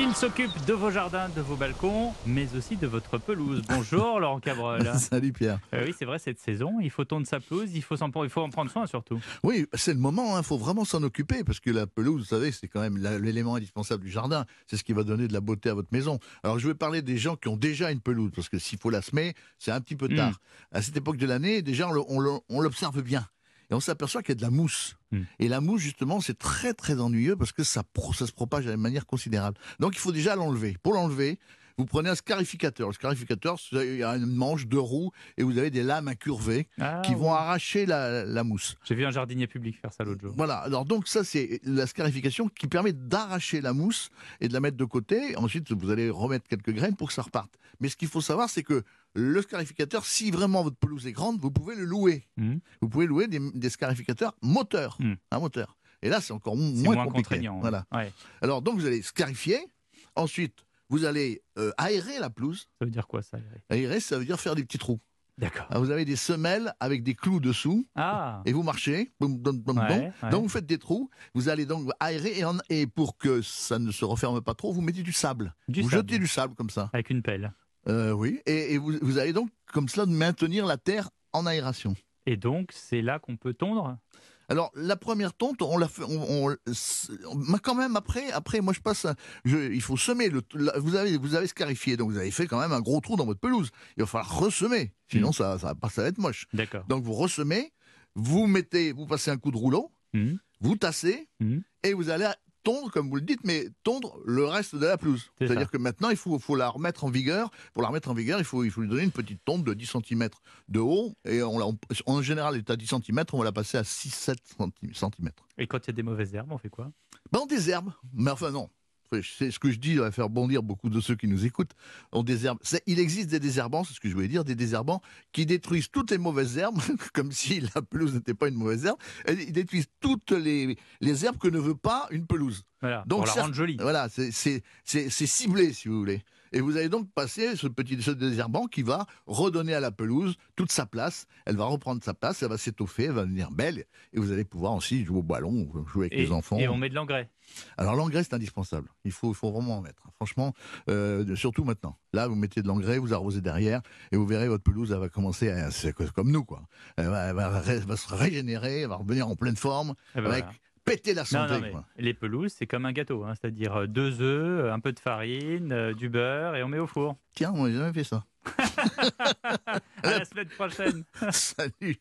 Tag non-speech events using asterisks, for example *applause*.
Il s'occupe de vos jardins, de vos balcons, mais aussi de votre pelouse. Bonjour *laughs* Laurent Cabrol. Salut Pierre. Euh, oui, c'est vrai, cette saison, il faut tondre sa pelouse, il faut, il faut en prendre soin surtout. Oui, c'est le moment, il faut vraiment s'en occuper, parce que la pelouse, vous savez, c'est quand même l'élément indispensable du jardin. C'est ce qui va donner de la beauté à votre maison. Alors je vais parler des gens qui ont déjà une pelouse, parce que s'il faut la semer, c'est un petit peu tard. À cette époque de l'année, déjà, on l'observe bien. Et on s'aperçoit qu'il y a de la mousse. Mm. Et la mousse, justement, c'est très très ennuyeux parce que ça se propage de manière considérable. Donc il faut déjà l'enlever. Pour l'enlever, vous prenez un scarificateur. Le scarificateur, il y a une manche, deux roues, et vous avez des lames incurvées Ah, qui oui. vont arracher la- la mousse. J'ai vu un jardinier public faire ça l'autre jour. Voilà, alors donc ça c'est la scarification qui permet d'arracher la mousse et de la mettre de côté. Ensuite vous allez remettre quelques graines pour que ça reparte. Mais ce qu'il faut savoir c'est que le scarificateur, si vraiment votre pelouse est grande, vous pouvez le louer. Mhm. Vous pouvez louer des, des scarificateurs moteurs, un moteur. Et là c'est encore moins, moins, compliqué. contraignant. Voilà. Ouais. Alors donc vous allez scarifier. Ensuite vous allez euh, aérer la pelouse. Ça veut dire quoi ça Aérer? Ça veut dire faire des petits trous. D'accord. Alors, vous avez des semelles avec des clous dessous. Ah, et vous marchez, boum, boum, boum, Ouais, donc vous faites des trous, vous allez donc aérer et, en- et pour que ça ne se referme pas trop, vous mettez du sable. Du vous sable. jetez du sable comme ça. avec une pelle. Euh, oui, et, et vous, vous allez donc comme cela maintenir la terre en aération. Et donc, c'est là qu'on peut tondre? Alors la première tonte, on l'a fait, on, quand même après, après moi je passe, je- il faut semer. Le, la- vous avez, vous avez scarifié, donc vous avez fait quand même un gros trou dans votre pelouse. Il va falloir ressemer, sinon Mhm. ça, ça, va pas- ça va être moche. D'accord. Donc vous ressemez, vous mettez, vous passez un coup de rouleau, Mhm. vous tassez, Mhm. et vous allez tondre, comme vous le dites, mais tondre le reste de la pelouse. C'est C'est-à-dire que maintenant, il faut, faut la remettre en vigueur. Pour la remettre en vigueur, il faut, il faut lui donner une petite tonte de 10 cm de haut. Et on- en général, elle est à 10 cm, on va la passer à 6-7 cm. Et quand il y a des mauvaises herbes, on fait quoi? Ben, on désherbe. Mais enfin, non. C'est ce que je dis, ça va faire bondir beaucoup de ceux qui nous écoutent. On désherbe. Il existe des désherbants, c'est ce que je voulais dire, des désherbants qui détruisent toutes les mauvaises herbes, *laughs* comme si la pelouse n'était pas une mauvaise herbe. Et Ils détruisent toutes les, les herbes que ne veut pas une pelouse. Voilà, Donc, pour la certes- rendre jolie. Voilà, c'est- c'est c'est- c'est ciblé, si vous voulez. Et vous allez donc passer ce petit ce désherbant qui va redonner à la pelouse toute sa place. Elle va reprendre sa place, elle va s'étoffer, elle va devenir belle. Et vous allez pouvoir aussi jouer au ballon, jouer avec Et, les enfants. et on met de l'engrais. Alors l'engrais, c'est indispensable. Il faut, faut vraiment en mettre. Franchement, euh, surtout maintenant. Là, vous mettez de l'engrais, vous arrosez derrière, et vous verrez, votre pelouse, elle va commencer à... C'est comme nous, quoi. Elle va, elle va ré- va se régénérer, elle va revenir en pleine forme, Eh ben avec voilà. Péter la Non, santé. non, mais quoi. les pelouses, c'est comme un gâteau, hein, c'est-à-dire euh, deux œufs, euh, un peu de farine, euh, du beurre et on met au four. Tiens, on n'a jamais fait ça. *laughs* À la semaine prochaine. *laughs* Salut